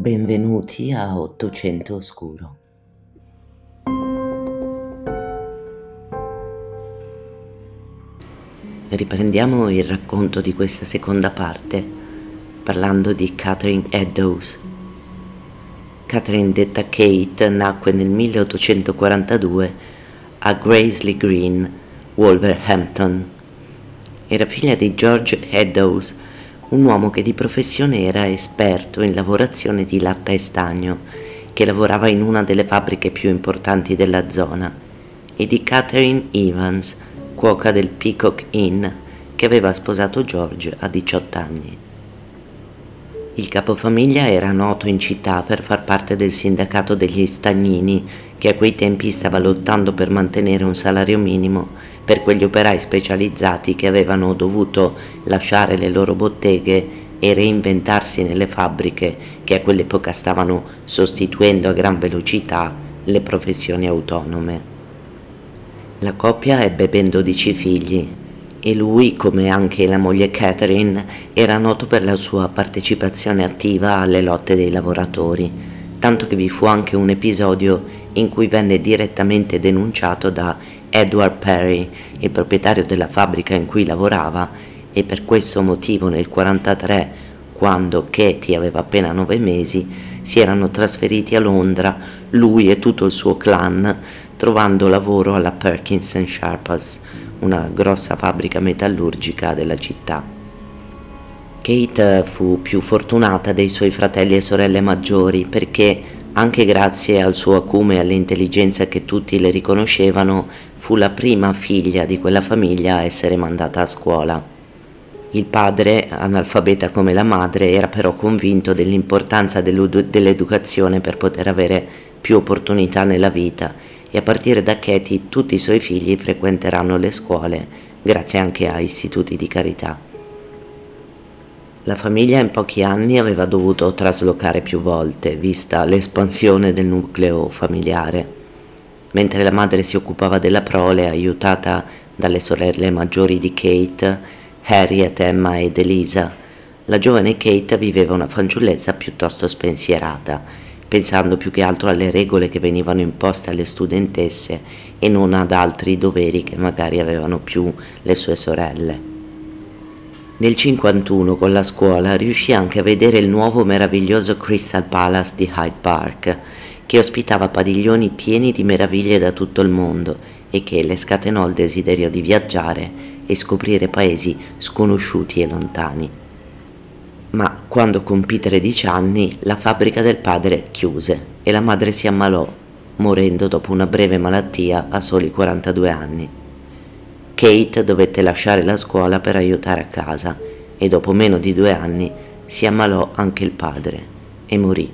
Benvenuti a Ottocento Oscuro. Riprendiamo il racconto di questa seconda parte parlando di Catherine Eddowes. Catherine detta Kate nacque nel 1842 a Graiseley Green, Wolverhampton. Era figlia di George Eddowes, un uomo che di professione era esperto in lavorazione di latta e stagno, che lavorava in una delle fabbriche più importanti della zona, e di Catherine Evans, cuoca del Peacock Inn, che aveva sposato George a 18 anni. Il capofamiglia era noto in città per far parte del sindacato degli stagnini, che a quei tempi stava lottando per mantenere un salario minimo per quegli operai specializzati che avevano dovuto lasciare le loro botteghe e reinventarsi nelle fabbriche che a quell'epoca stavano sostituendo a gran velocità le professioni autonome. La coppia ebbe ben 12 figli e lui, come anche la moglie Catherine, era noto per la sua partecipazione attiva alle lotte dei lavoratori, tanto che vi fu anche un episodio in cui venne direttamente denunciato da Edward Perry, il proprietario della fabbrica in cui lavorava, e per questo motivo nel 1943, quando Katie aveva appena nove mesi, si erano trasferiti a Londra, lui e tutto il suo clan, trovando lavoro alla Perkins Sharples, una grossa fabbrica metallurgica della città. Kate fu più fortunata dei suoi fratelli e sorelle maggiori perché, anche grazie al suo acume e all'intelligenza che tutti le riconoscevano, fu la prima figlia di quella famiglia a essere mandata a scuola. Il padre, analfabeta come la madre, era però convinto dell'importanza dell'educazione per poter avere più opportunità nella vita e a partire da Katie tutti i suoi figli frequenteranno le scuole grazie anche a istituti di carità. La famiglia in pochi anni aveva dovuto traslocare più volte, vista l'espansione del nucleo familiare. Mentre la madre si occupava della prole, aiutata dalle sorelle maggiori di Kate, Harriet, Emma ed Elisa, la giovane Kate viveva una fanciullezza piuttosto spensierata pensando più che altro alle regole che venivano imposte alle studentesse e non ad altri doveri che magari avevano più le sue sorelle. Nel 51 con la scuola riuscì anche a vedere il nuovo meraviglioso Crystal Palace di Hyde Park, che ospitava padiglioni pieni di meraviglie da tutto il mondo e che le scatenò il desiderio di viaggiare e scoprire paesi sconosciuti e lontani ma quando compì 13 anni la fabbrica del padre chiuse e la madre si ammalò, morendo dopo una breve malattia a soli 42 anni. Kate dovette lasciare la scuola per aiutare a casa e dopo meno di due anni si ammalò anche il padre e morì.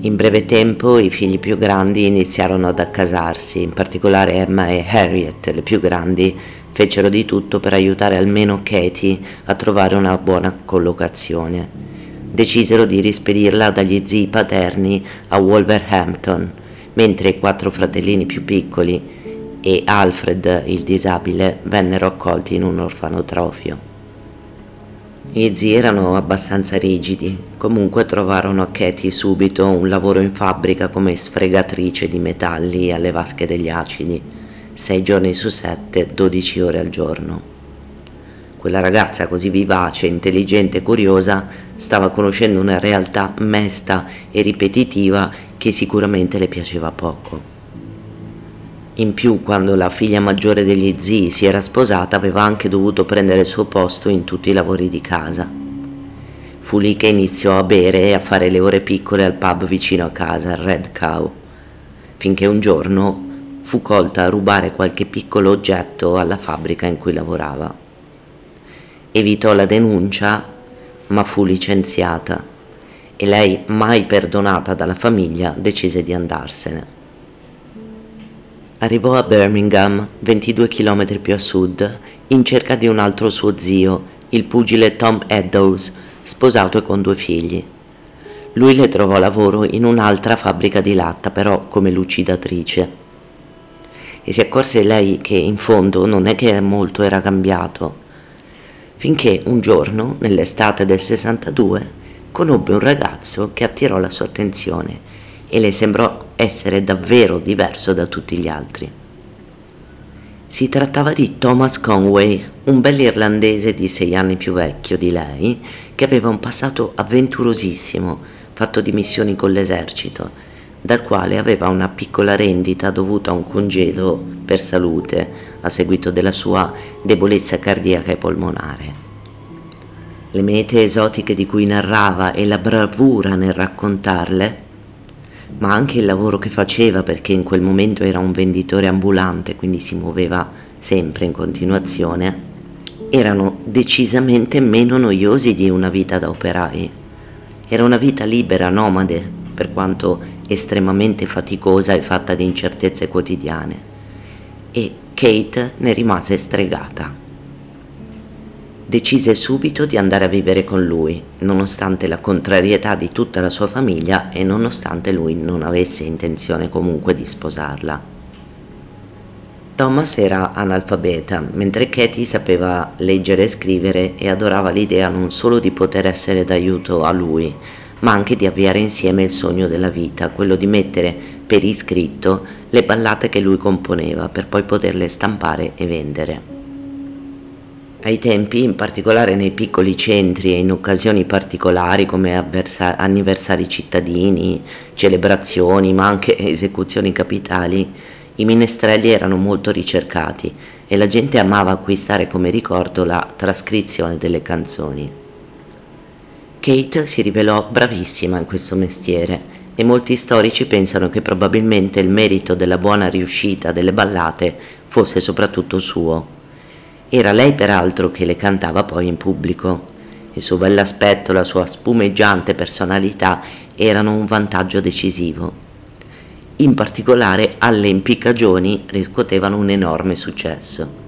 In breve tempo i figli più grandi iniziarono ad accasarsi, in particolare Emma e Harriet, le più grandi, fecero di tutto per aiutare almeno Katie a trovare una buona collocazione. Decisero di rispedirla dagli zii paterni a Wolverhampton, mentre i quattro fratellini più piccoli e Alfred, il disabile, vennero accolti in un orfanotrofio. Gli zii erano abbastanza rigidi, comunque trovarono a Katie subito un lavoro in fabbrica come sfregatrice di metalli alle vasche degli acidi 6 giorni su 7, 12 ore al giorno. Quella ragazza così vivace, intelligente e curiosa stava conoscendo una realtà mesta e ripetitiva che sicuramente le piaceva poco. In più, quando la figlia maggiore degli zii si era sposata, aveva anche dovuto prendere il suo posto in tutti i lavori di casa. Fu lì che iniziò a bere e a fare le ore piccole al pub vicino a casa, Red Cow, finché un giorno fu colta a rubare qualche piccolo oggetto alla fabbrica in cui lavorava. Evitò la denuncia, ma fu licenziata e lei, mai perdonata dalla famiglia, decise di andarsene. Arrivò a Birmingham, 22 km più a sud, in cerca di un altro suo zio, il pugile Tom Eddowes, sposato e con due figli. Lui le trovò lavoro in un'altra fabbrica di latta, però come lucidatrice. E si accorse lei che in fondo non è che molto era cambiato, finché un giorno, nell'estate del 62, conobbe un ragazzo che attirò la sua attenzione e le sembrò essere davvero diverso da tutti gli altri. Si trattava di Thomas Conway, un bell'irlandese di sei anni più vecchio di lei, che aveva un passato avventurosissimo, fatto di missioni con l'esercito, dal quale aveva una piccola rendita dovuta a un congedo per salute a seguito della sua debolezza cardiaca e polmonare. Le mete esotiche di cui narrava e la bravura nel raccontarle ma anche il lavoro che faceva perché in quel momento era un venditore ambulante, quindi si muoveva sempre in continuazione, erano decisamente meno noiosi di una vita da operai. Era una vita libera, nomade, per quanto estremamente faticosa e fatta di incertezze quotidiane. E Kate ne rimase stregata decise subito di andare a vivere con lui, nonostante la contrarietà di tutta la sua famiglia e nonostante lui non avesse intenzione comunque di sposarla. Thomas era analfabeta, mentre Katie sapeva leggere e scrivere e adorava l'idea non solo di poter essere d'aiuto a lui, ma anche di avviare insieme il sogno della vita, quello di mettere per iscritto le ballate che lui componeva per poi poterle stampare e vendere. Ai tempi, in particolare nei piccoli centri e in occasioni particolari come avversa- anniversari cittadini, celebrazioni, ma anche esecuzioni capitali, i minestrelli erano molto ricercati e la gente amava acquistare come ricordo la trascrizione delle canzoni. Kate si rivelò bravissima in questo mestiere e molti storici pensano che probabilmente il merito della buona riuscita delle ballate fosse soprattutto suo. Era lei peraltro che le cantava poi in pubblico. Il suo bell'aspetto, la sua spumeggiante personalità erano un vantaggio decisivo. In particolare alle impiccagioni riscuotevano un enorme successo.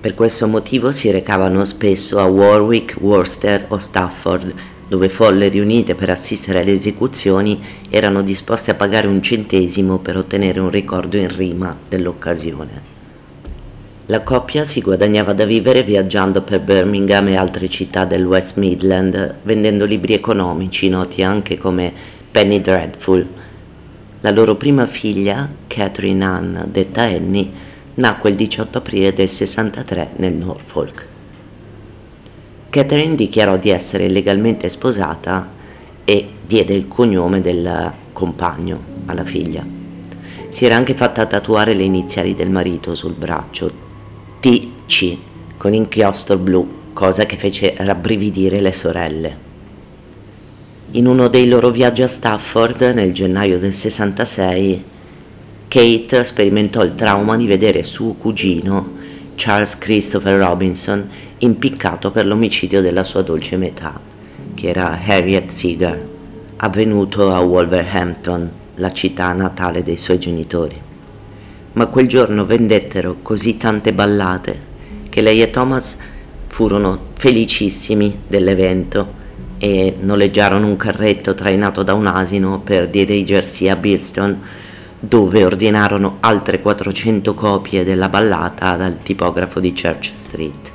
Per questo motivo si recavano spesso a Warwick, Worcester o Stafford, dove folle riunite per assistere alle esecuzioni erano disposte a pagare un centesimo per ottenere un ricordo in rima dell'occasione. La coppia si guadagnava da vivere viaggiando per Birmingham e altre città del West Midland, vendendo libri economici noti anche come Penny Dreadful. La loro prima figlia, Catherine Ann, detta Annie, nacque il 18 aprile del 63 nel Norfolk. Catherine dichiarò di essere legalmente sposata e diede il cognome del compagno alla figlia. Si era anche fatta tatuare le iniziali del marito sul braccio, TC con inchiostro blu, cosa che fece rabbrividire le sorelle. In uno dei loro viaggi a Stafford nel gennaio del 66, Kate sperimentò il trauma di vedere suo cugino, Charles Christopher Robinson, impiccato per l'omicidio della sua dolce metà, che era Harriet Seeger, avvenuto a Wolverhampton, la città natale dei suoi genitori ma quel giorno vendettero così tante ballate che lei e Thomas furono felicissimi dell'evento e noleggiarono un carretto trainato da un asino per dirigersi a Bilston dove ordinarono altre 400 copie della ballata dal tipografo di Church Street.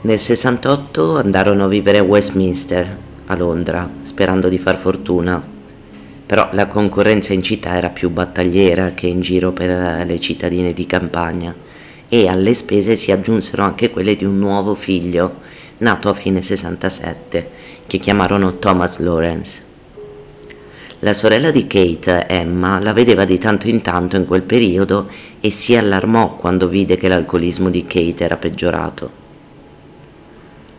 Nel 68 andarono a vivere a Westminster, a Londra, sperando di far fortuna però la concorrenza in città era più battagliera che in giro per le cittadine di campagna e alle spese si aggiunsero anche quelle di un nuovo figlio nato a fine 67 che chiamarono Thomas Lawrence. La sorella di Kate, Emma, la vedeva di tanto in tanto in quel periodo e si allarmò quando vide che l'alcolismo di Kate era peggiorato.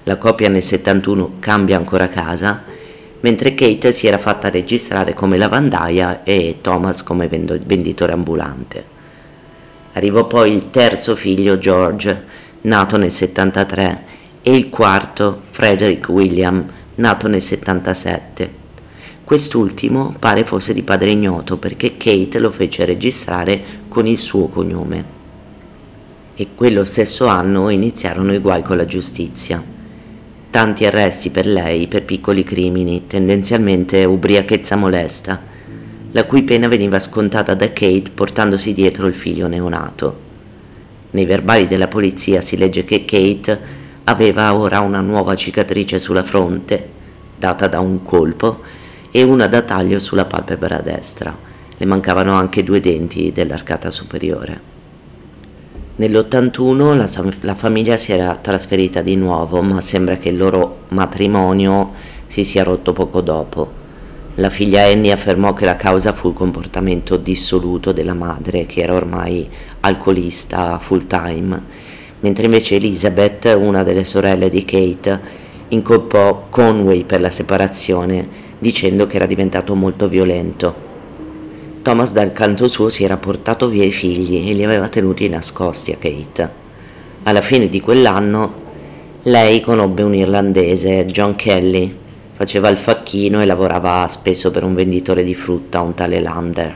La coppia nel 71 cambia ancora casa mentre Kate si era fatta registrare come lavandaia e Thomas come venditore ambulante. Arrivò poi il terzo figlio George, nato nel 73, e il quarto Frederick William, nato nel 77. Quest'ultimo pare fosse di padre ignoto perché Kate lo fece registrare con il suo cognome. E quello stesso anno iniziarono i guai con la giustizia tanti arresti per lei per piccoli crimini, tendenzialmente ubriachezza molesta, la cui pena veniva scontata da Kate portandosi dietro il figlio neonato. Nei verbali della polizia si legge che Kate aveva ora una nuova cicatrice sulla fronte, data da un colpo, e una da taglio sulla palpebra destra. Le mancavano anche due denti dell'arcata superiore. Nell'81 la, la, famiglia si era trasferita di nuovo, ma sembra che il loro matrimonio si sia rotto poco dopo. La figlia Annie affermò che la causa fu il comportamento dissoluto della madre, che era ormai alcolista full time, mentre invece Elizabeth, una delle sorelle di Kate, incolpò Conway per la separazione, dicendo che era diventato molto violento. Thomas dal canto suo si era portato via i figli e li aveva tenuti nascosti a Kate. Alla fine di quell'anno lei conobbe un irlandese, John Kelly, faceva il facchino e lavorava spesso per un venditore di frutta, un tale Lander.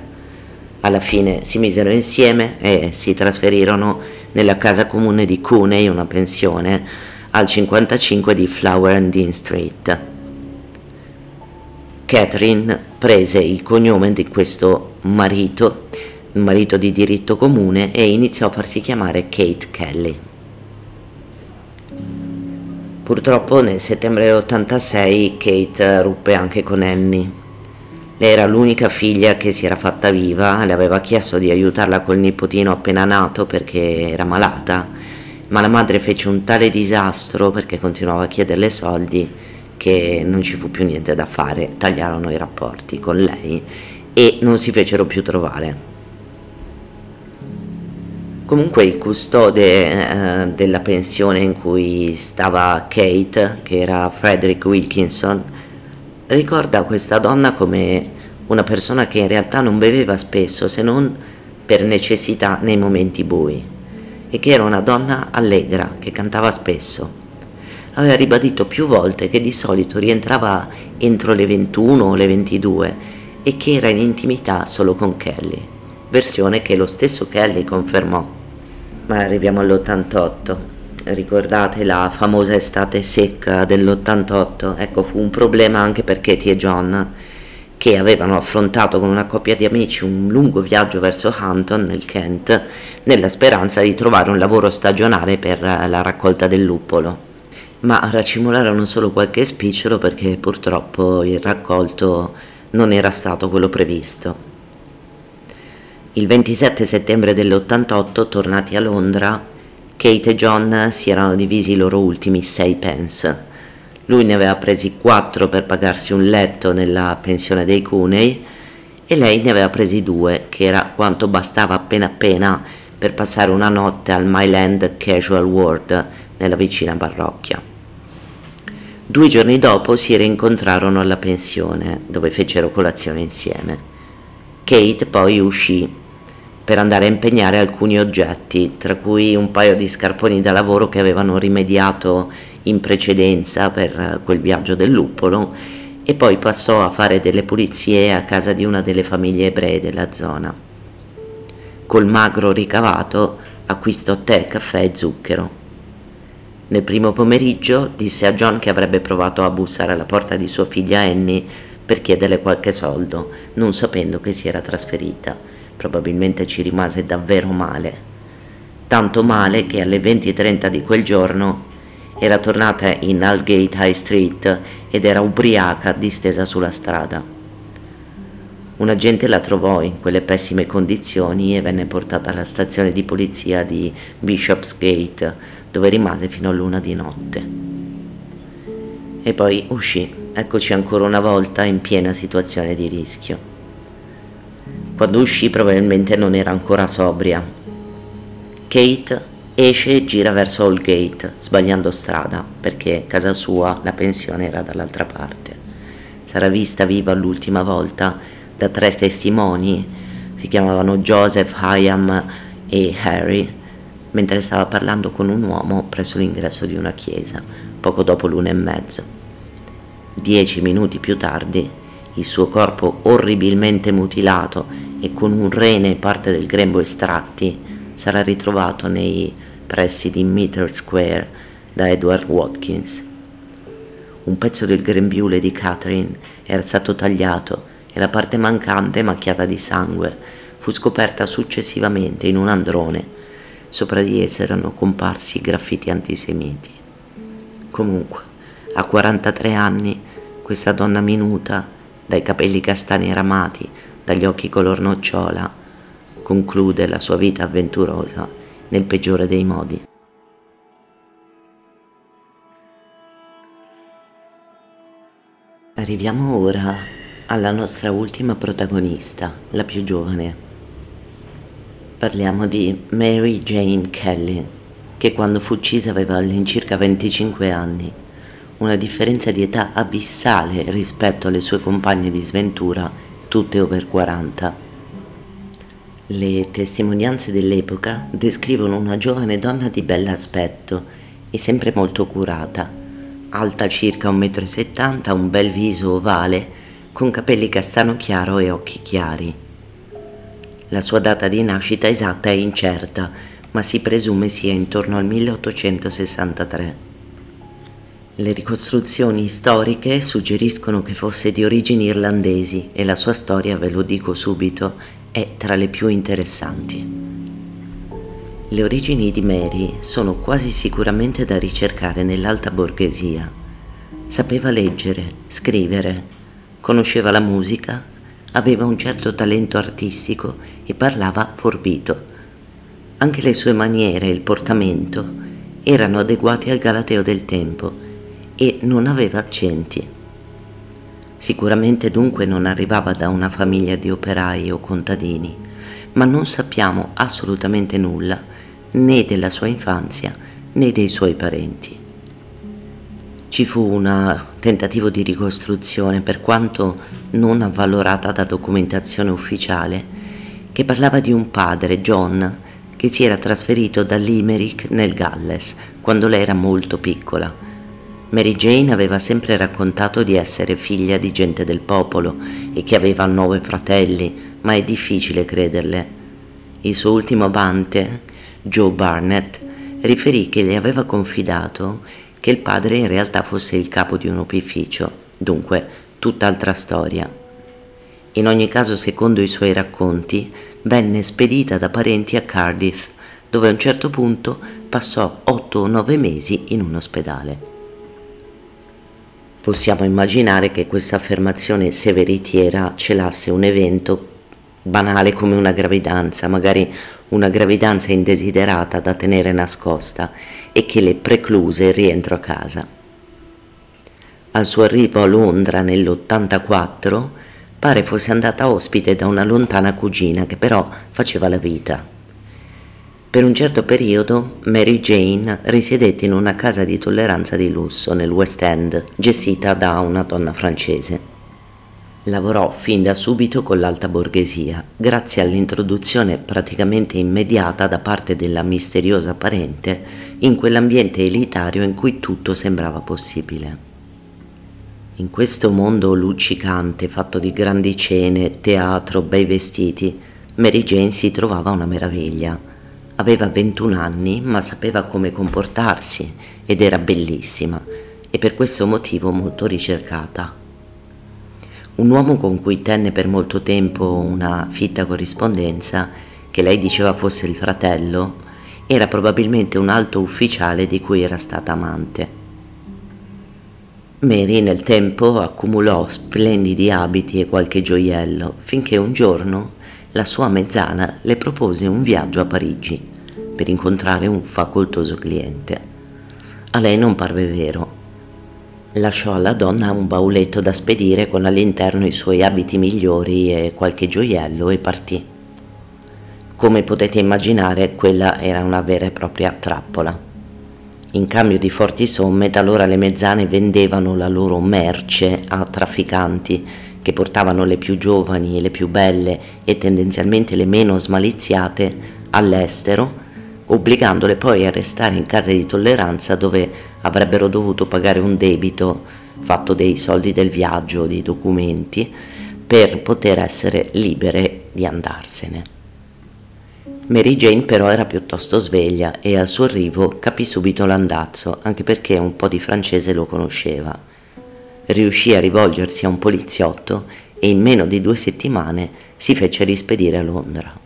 Alla fine si misero insieme e si trasferirono nella casa comune di Cooney, una pensione, al 55 di Flower and Dean Street. Catherine prese il cognome di questo marito, marito di diritto comune, e iniziò a farsi chiamare Kate Kelly. Purtroppo nel settembre dell'86 Kate ruppe anche con Annie. Lei era l'unica figlia che si era fatta viva, le aveva chiesto di aiutarla col nipotino appena nato perché era malata, ma la madre fece un tale disastro perché continuava a chiederle soldi che non ci fu più niente da fare, tagliarono i rapporti con lei e non si fecero più trovare. Comunque il custode eh, della pensione in cui stava Kate, che era Frederick Wilkinson, ricorda questa donna come una persona che in realtà non beveva spesso se non per necessità nei momenti bui e che era una donna allegra che cantava spesso aveva ribadito più volte che di solito rientrava entro le 21 o le 22 e che era in intimità solo con Kelly, versione che lo stesso Kelly confermò. Ma arriviamo all'88. Ricordate la famosa estate secca dell'88? Ecco, fu un problema anche per Katie e John, che avevano affrontato con una coppia di amici un lungo viaggio verso Hunton, nel Kent, nella speranza di trovare un lavoro stagionale per la raccolta del luppolo ma racimolarono solo qualche spicciolo perché purtroppo il raccolto non era stato quello previsto. Il 27 settembre dell'88, tornati a Londra, Kate e John si erano divisi i loro ultimi sei pence. Lui ne aveva presi quattro per pagarsi un letto nella pensione dei Cunei e lei ne aveva presi due, che era quanto bastava appena appena per passare una notte al Myland Casual Ward nella vicina parrocchia. Due giorni dopo si rincontrarono alla pensione, dove fecero colazione insieme. Kate poi uscì per andare a impegnare alcuni oggetti, tra cui un paio di scarponi da lavoro che avevano rimediato in precedenza per quel viaggio del luppolo, e poi passò a fare delle pulizie a casa di una delle famiglie ebree della zona. Col magro ricavato acquistò tè, caffè e zucchero. Nel primo pomeriggio disse a John che avrebbe provato a bussare alla porta di sua figlia Annie per chiederle qualche soldo, non sapendo che si era trasferita. Probabilmente ci rimase davvero male. Tanto male che alle 20.30 di quel giorno era tornata in Aldgate High Street ed era ubriaca distesa sulla strada. Un agente la trovò in quelle pessime condizioni e venne portata alla stazione di polizia di Bishopsgate, dove rimase fino a luna di notte. E poi uscì, eccoci ancora una volta in piena situazione di rischio. Quando uscì probabilmente non era ancora sobria. Kate esce e gira verso Allgate, sbagliando strada, perché casa sua, la pensione era dall'altra parte. Sarà vista viva l'ultima volta da tre testimoni, si chiamavano Joseph, Hyam e Harry, mentre stava parlando con un uomo presso l'ingresso di una chiesa, poco dopo l'una e mezzo. Dieci minuti più tardi, il suo corpo orribilmente mutilato e con un rene e parte del grembo estratti sarà ritrovato nei pressi di Meter Square da Edward Watkins. Un pezzo del grembiule di Catherine era stato tagliato e la parte mancante, macchiata di sangue, fu scoperta successivamente in un androne Sopra di esse erano comparsi graffiti antisemiti. Comunque, a 43 anni, questa donna minuta, dai capelli castani ramati, dagli occhi color nocciola, conclude la sua vita avventurosa nel peggiore dei modi. Arriviamo ora alla nostra ultima protagonista, la più giovane. Parliamo di Mary Jane Kelly, che quando fu uccisa aveva all'incirca 25 anni, una differenza di età abissale rispetto alle sue compagne di sventura, tutte over 40. Le testimonianze dell'epoca descrivono una giovane donna di bell'aspetto e sempre molto curata alta circa 1,70 m, un bel viso ovale, con capelli castano chiaro e occhi chiari. La sua data di nascita esatta è incerta, ma si presume sia intorno al 1863. Le ricostruzioni storiche suggeriscono che fosse di origini irlandesi e la sua storia, ve lo dico subito, è tra le più interessanti. Le origini di Mary sono quasi sicuramente da ricercare nell'alta borghesia. Sapeva leggere, scrivere, conosceva la musica, aveva un certo talento artistico e parlava forbito. Anche le sue maniere e il portamento erano adeguati al galateo del tempo e non aveva accenti. Sicuramente dunque non arrivava da una famiglia di operai o contadini, ma non sappiamo assolutamente nulla né della sua infanzia né dei suoi parenti. Ci fu un tentativo di ricostruzione, per quanto non avvalorata da documentazione ufficiale, che parlava di un padre, John, che si era trasferito da Limerick nel Galles quando lei era molto piccola. Mary Jane aveva sempre raccontato di essere figlia di gente del popolo e che aveva nove fratelli, ma è difficile crederle. Il suo ultimo amante, Joe Barnett, riferì che le aveva confidato che il padre in realtà fosse il capo di un opificio, dunque tutt'altra storia. In ogni caso, secondo i suoi racconti, venne spedita da parenti a Cardiff, dove a un certo punto passò otto o nove mesi in un ospedale. Possiamo immaginare che questa affermazione severitiera celasse un evento banale come una gravidanza, magari una gravidanza indesiderata da tenere nascosta e che le precluse il rientro a casa. Al suo arrivo a Londra nell'84 pare fosse andata ospite da una lontana cugina che però faceva la vita. Per un certo periodo Mary Jane risiedette in una casa di tolleranza di lusso nel West End, gestita da una donna francese. Lavorò fin da subito con l'alta borghesia, grazie all'introduzione praticamente immediata da parte della misteriosa parente in quell'ambiente elitario in cui tutto sembrava possibile. In questo mondo luccicante, fatto di grandi cene, teatro, bei vestiti, Mary Jane si trovava una meraviglia. Aveva 21 anni, ma sapeva come comportarsi ed era bellissima e per questo motivo molto ricercata. Un uomo con cui tenne per molto tempo una fitta corrispondenza, che lei diceva fosse il fratello, era probabilmente un alto ufficiale di cui era stata amante. Mary nel tempo accumulò splendidi abiti e qualche gioiello, finché un giorno la sua mezzala le propose un viaggio a Parigi per incontrare un facoltoso cliente. A lei non parve vero Lasciò alla donna un bauletto da spedire con all'interno i suoi abiti migliori e qualche gioiello e partì. Come potete immaginare, quella era una vera e propria trappola. In cambio di forti somme, talora le mezzane vendevano la loro merce a trafficanti che portavano le più giovani e le più belle e tendenzialmente le meno smaliziate all'estero obbligandole poi a restare in casa di tolleranza dove avrebbero dovuto pagare un debito fatto dei soldi del viaggio, dei documenti, per poter essere libere di andarsene. Mary Jane però era piuttosto sveglia e al suo arrivo capì subito l'andazzo, anche perché un po' di francese lo conosceva. Riuscì a rivolgersi a un poliziotto e in meno di due settimane si fece rispedire a Londra.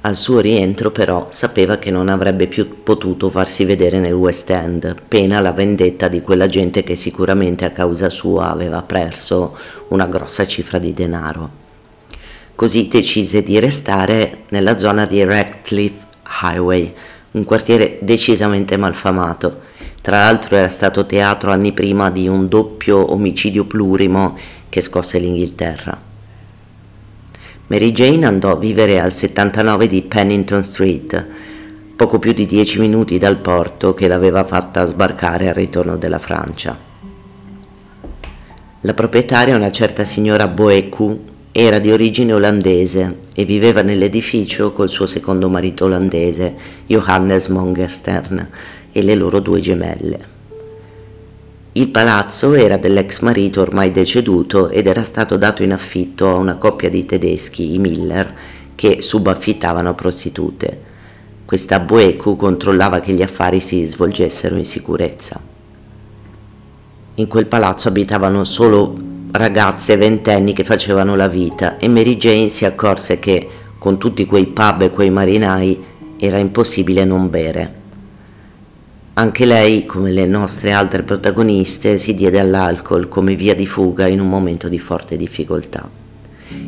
Al suo rientro però sapeva che non avrebbe più potuto farsi vedere nel West End, pena la vendetta di quella gente che sicuramente a causa sua aveva perso una grossa cifra di denaro. Così decise di restare nella zona di Radcliffe Highway, un quartiere decisamente malfamato. Tra l'altro era stato teatro anni prima di un doppio omicidio plurimo che scosse l'Inghilterra. Mary Jane andò a vivere al 79 di Pennington Street, poco più di dieci minuti dal porto che l'aveva fatta sbarcare al ritorno della Francia. La proprietaria, una certa signora Boeku, era di origine olandese e viveva nell'edificio col suo secondo marito olandese, Johannes Mongerstern, e le loro due gemelle. Il palazzo era dell'ex marito ormai deceduto ed era stato dato in affitto a una coppia di tedeschi, i Miller, che subaffittavano prostitute. Questa Bueku controllava che gli affari si svolgessero in sicurezza. In quel palazzo abitavano solo ragazze ventenni che facevano la vita e Mary Jane si accorse che, con tutti quei pub e quei marinai, era impossibile non bere. Anche lei, come le nostre altre protagoniste, si diede all'alcol come via di fuga in un momento di forte difficoltà.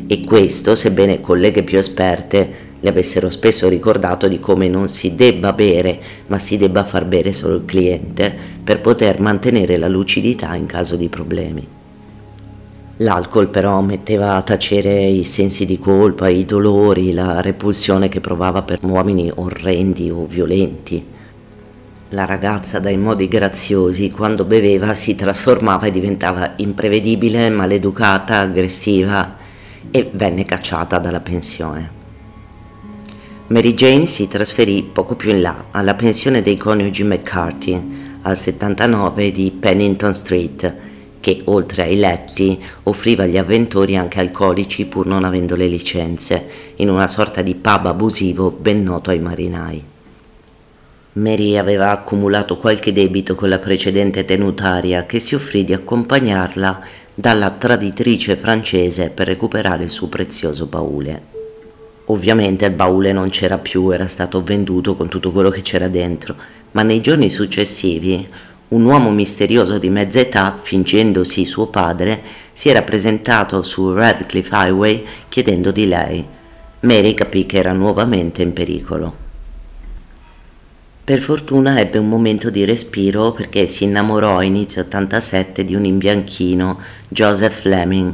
E questo, sebbene colleghe più esperte le avessero spesso ricordato di come non si debba bere, ma si debba far bere solo il cliente per poter mantenere la lucidità in caso di problemi. L'alcol però metteva a tacere i sensi di colpa, i dolori, la repulsione che provava per uomini orrendi o violenti la ragazza dai modi graziosi quando beveva si trasformava e diventava imprevedibile, maleducata, aggressiva e venne cacciata dalla pensione. Mary Jane si trasferì poco più in là alla pensione dei coniugi McCarthy al 79 di Pennington Street, che oltre ai letti offriva agli avventori anche alcolici pur non avendo le licenze, in una sorta di pub abusivo ben noto ai marinai. Mary aveva accumulato qualche debito con la precedente tenutaria che si offrì di accompagnarla dalla traditrice francese per recuperare il suo prezioso baule. Ovviamente il baule non c'era più, era stato venduto con tutto quello che c'era dentro, ma nei giorni successivi un uomo misterioso di mezza età, fingendosi suo padre, si era presentato su Radcliffe Highway chiedendo di lei. Mary capì che era nuovamente in pericolo. Per fortuna ebbe un momento di respiro perché si innamorò a inizio 87 di un imbianchino, Joseph Fleming.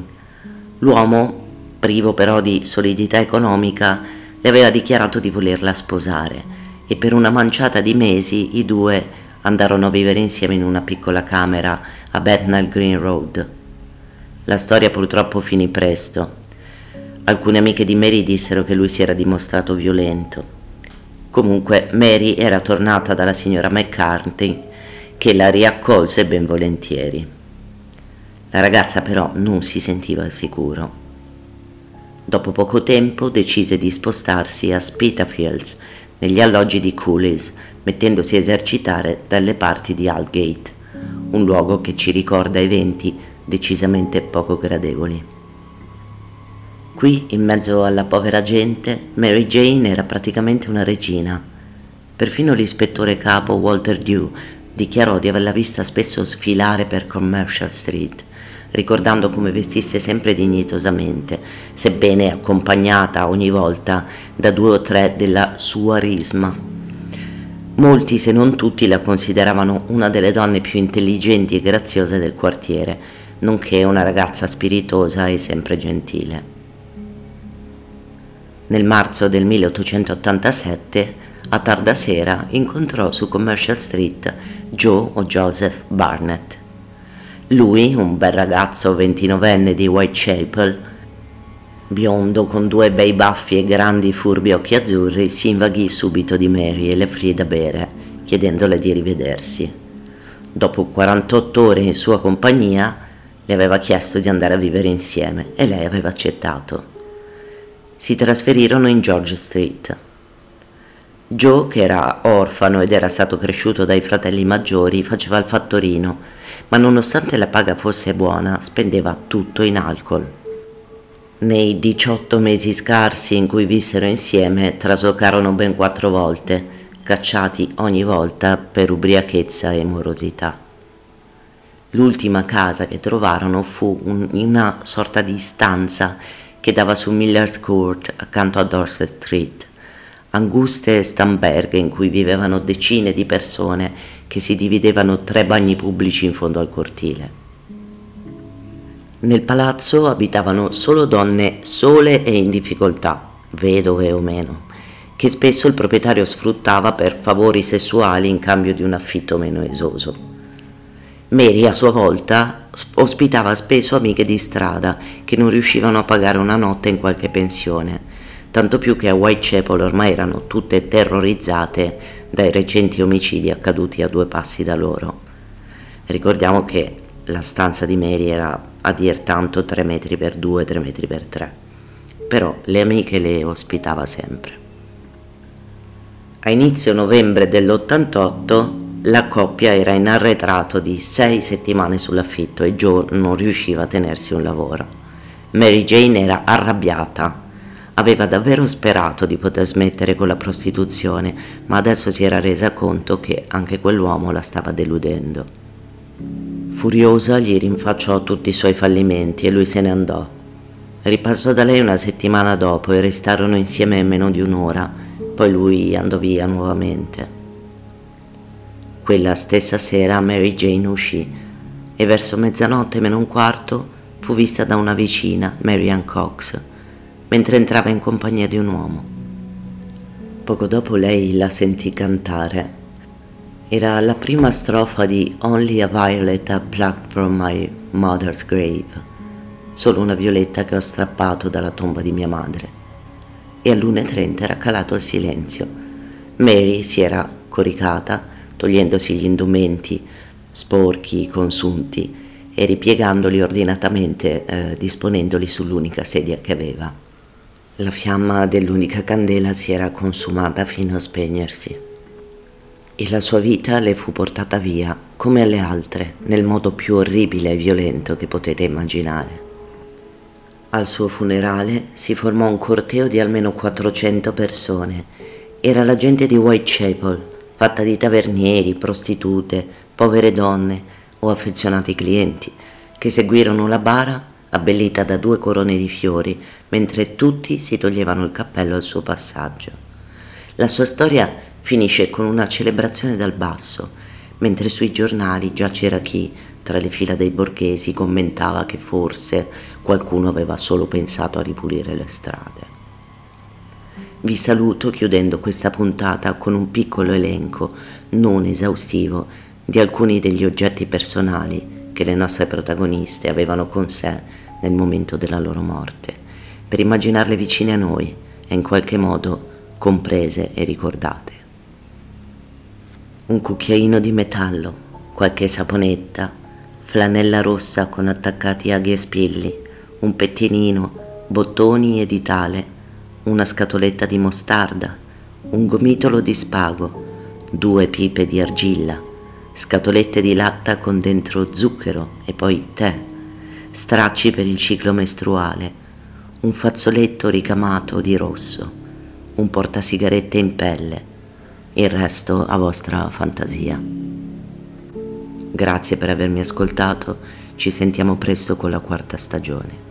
L'uomo, privo però di solidità economica, le aveva dichiarato di volerla sposare e per una manciata di mesi i due andarono a vivere insieme in una piccola camera a Bethnal Green Road. La storia purtroppo finì presto. Alcune amiche di Mary dissero che lui si era dimostrato violento Comunque Mary era tornata dalla signora McCarthy che la riaccolse ben volentieri. La ragazza però non si sentiva al sicuro. Dopo poco tempo decise di spostarsi a Spitalfields, negli alloggi di Coolies, mettendosi a esercitare dalle parti di Aldgate, un luogo che ci ricorda eventi decisamente poco gradevoli. Qui, in mezzo alla povera gente, Mary Jane era praticamente una regina. Perfino l'ispettore capo Walter Dew dichiarò di averla vista spesso sfilare per Commercial Street, ricordando come vestisse sempre dignitosamente, sebbene accompagnata ogni volta da due o tre della sua risma. Molti, se non tutti, la consideravano una delle donne più intelligenti e graziose del quartiere, nonché una ragazza spiritosa e sempre gentile. Nel marzo del 1887, a tarda sera, incontrò su Commercial Street Joe o Joseph Barnett. Lui, un bel ragazzo ventinovenne di Whitechapel, biondo con due bei baffi e grandi furbi occhi azzurri, si invaghì subito di Mary e le offrì da bere, chiedendole di rivedersi. Dopo 48 ore in sua compagnia, le aveva chiesto di andare a vivere insieme e lei aveva accettato si trasferirono in George Street. Joe, che era orfano ed era stato cresciuto dai fratelli maggiori, faceva il fattorino, ma nonostante la paga fosse buona, spendeva tutto in alcol. Nei 18 mesi scarsi in cui vissero insieme traslocarono ben quattro volte, cacciati ogni volta per ubriachezza e morosità. L'ultima casa che trovarono fu un, una sorta di stanza che dava su Miller's Court accanto a Dorset Street, anguste stamberghe in cui vivevano decine di persone che si dividevano tre bagni pubblici in fondo al cortile. Nel palazzo abitavano solo donne sole e in difficoltà, vedove o meno, che spesso il proprietario sfruttava per favori sessuali in cambio di un affitto meno esoso. Mary a sua volta ospitava spesso amiche di strada che non riuscivano a pagare una notte in qualche pensione, tanto più che a Whitechapel ormai erano tutte terrorizzate dai recenti omicidi accaduti a due passi da loro. Ricordiamo che la stanza di Mary era a dir tanto 3 metri per 2, 3 metri per 3, però le amiche le ospitava sempre. A inizio novembre dell'88 la coppia era in arretrato di sei settimane sull'affitto e Joe non riusciva a tenersi un lavoro. Mary Jane era arrabbiata. Aveva davvero sperato di poter smettere con la prostituzione, ma adesso si era resa conto che anche quell'uomo la stava deludendo. Furiosa gli rinfacciò tutti i suoi fallimenti e lui se ne andò. Ripassò da lei una settimana dopo e restarono insieme meno di un'ora, poi lui andò via nuovamente. Quella stessa sera Mary Jane uscì e verso mezzanotte meno un quarto fu vista da una vicina, Marianne Cox, mentre entrava in compagnia di un uomo. Poco dopo lei la sentì cantare. Era la prima strofa di Only a Violet plucked from my mother's grave, solo una violetta che ho strappato dalla tomba di mia madre. E all'1.30 era calato il silenzio. Mary si era coricata togliendosi gli indumenti sporchi, consunti e ripiegandoli ordinatamente, eh, disponendoli sull'unica sedia che aveva. La fiamma dell'unica candela si era consumata fino a spegnersi e la sua vita le fu portata via, come alle altre, nel modo più orribile e violento che potete immaginare. Al suo funerale si formò un corteo di almeno 400 persone. Era la gente di Whitechapel, fatta di tavernieri, prostitute, povere donne o affezionati clienti, che seguirono la bara abbellita da due corone di fiori, mentre tutti si toglievano il cappello al suo passaggio. La sua storia finisce con una celebrazione dal basso, mentre sui giornali già c'era chi, tra le fila dei borghesi, commentava che forse qualcuno aveva solo pensato a ripulire le strade. Vi saluto chiudendo questa puntata con un piccolo elenco, non esaustivo, di alcuni degli oggetti personali che le nostre protagoniste avevano con sé nel momento della loro morte, per immaginarle vicine a noi e in qualche modo comprese e ricordate. Un cucchiaino di metallo, qualche saponetta, flanella rossa con attaccati aghi e spilli, un pettinino, bottoni e ditale, una scatoletta di mostarda, un gomitolo di spago, due pipe di argilla, scatolette di latta con dentro zucchero e poi tè, stracci per il ciclo mestruale, un fazzoletto ricamato di rosso, un portasigarette in pelle, il resto a vostra fantasia. Grazie per avermi ascoltato, ci sentiamo presto con la quarta stagione.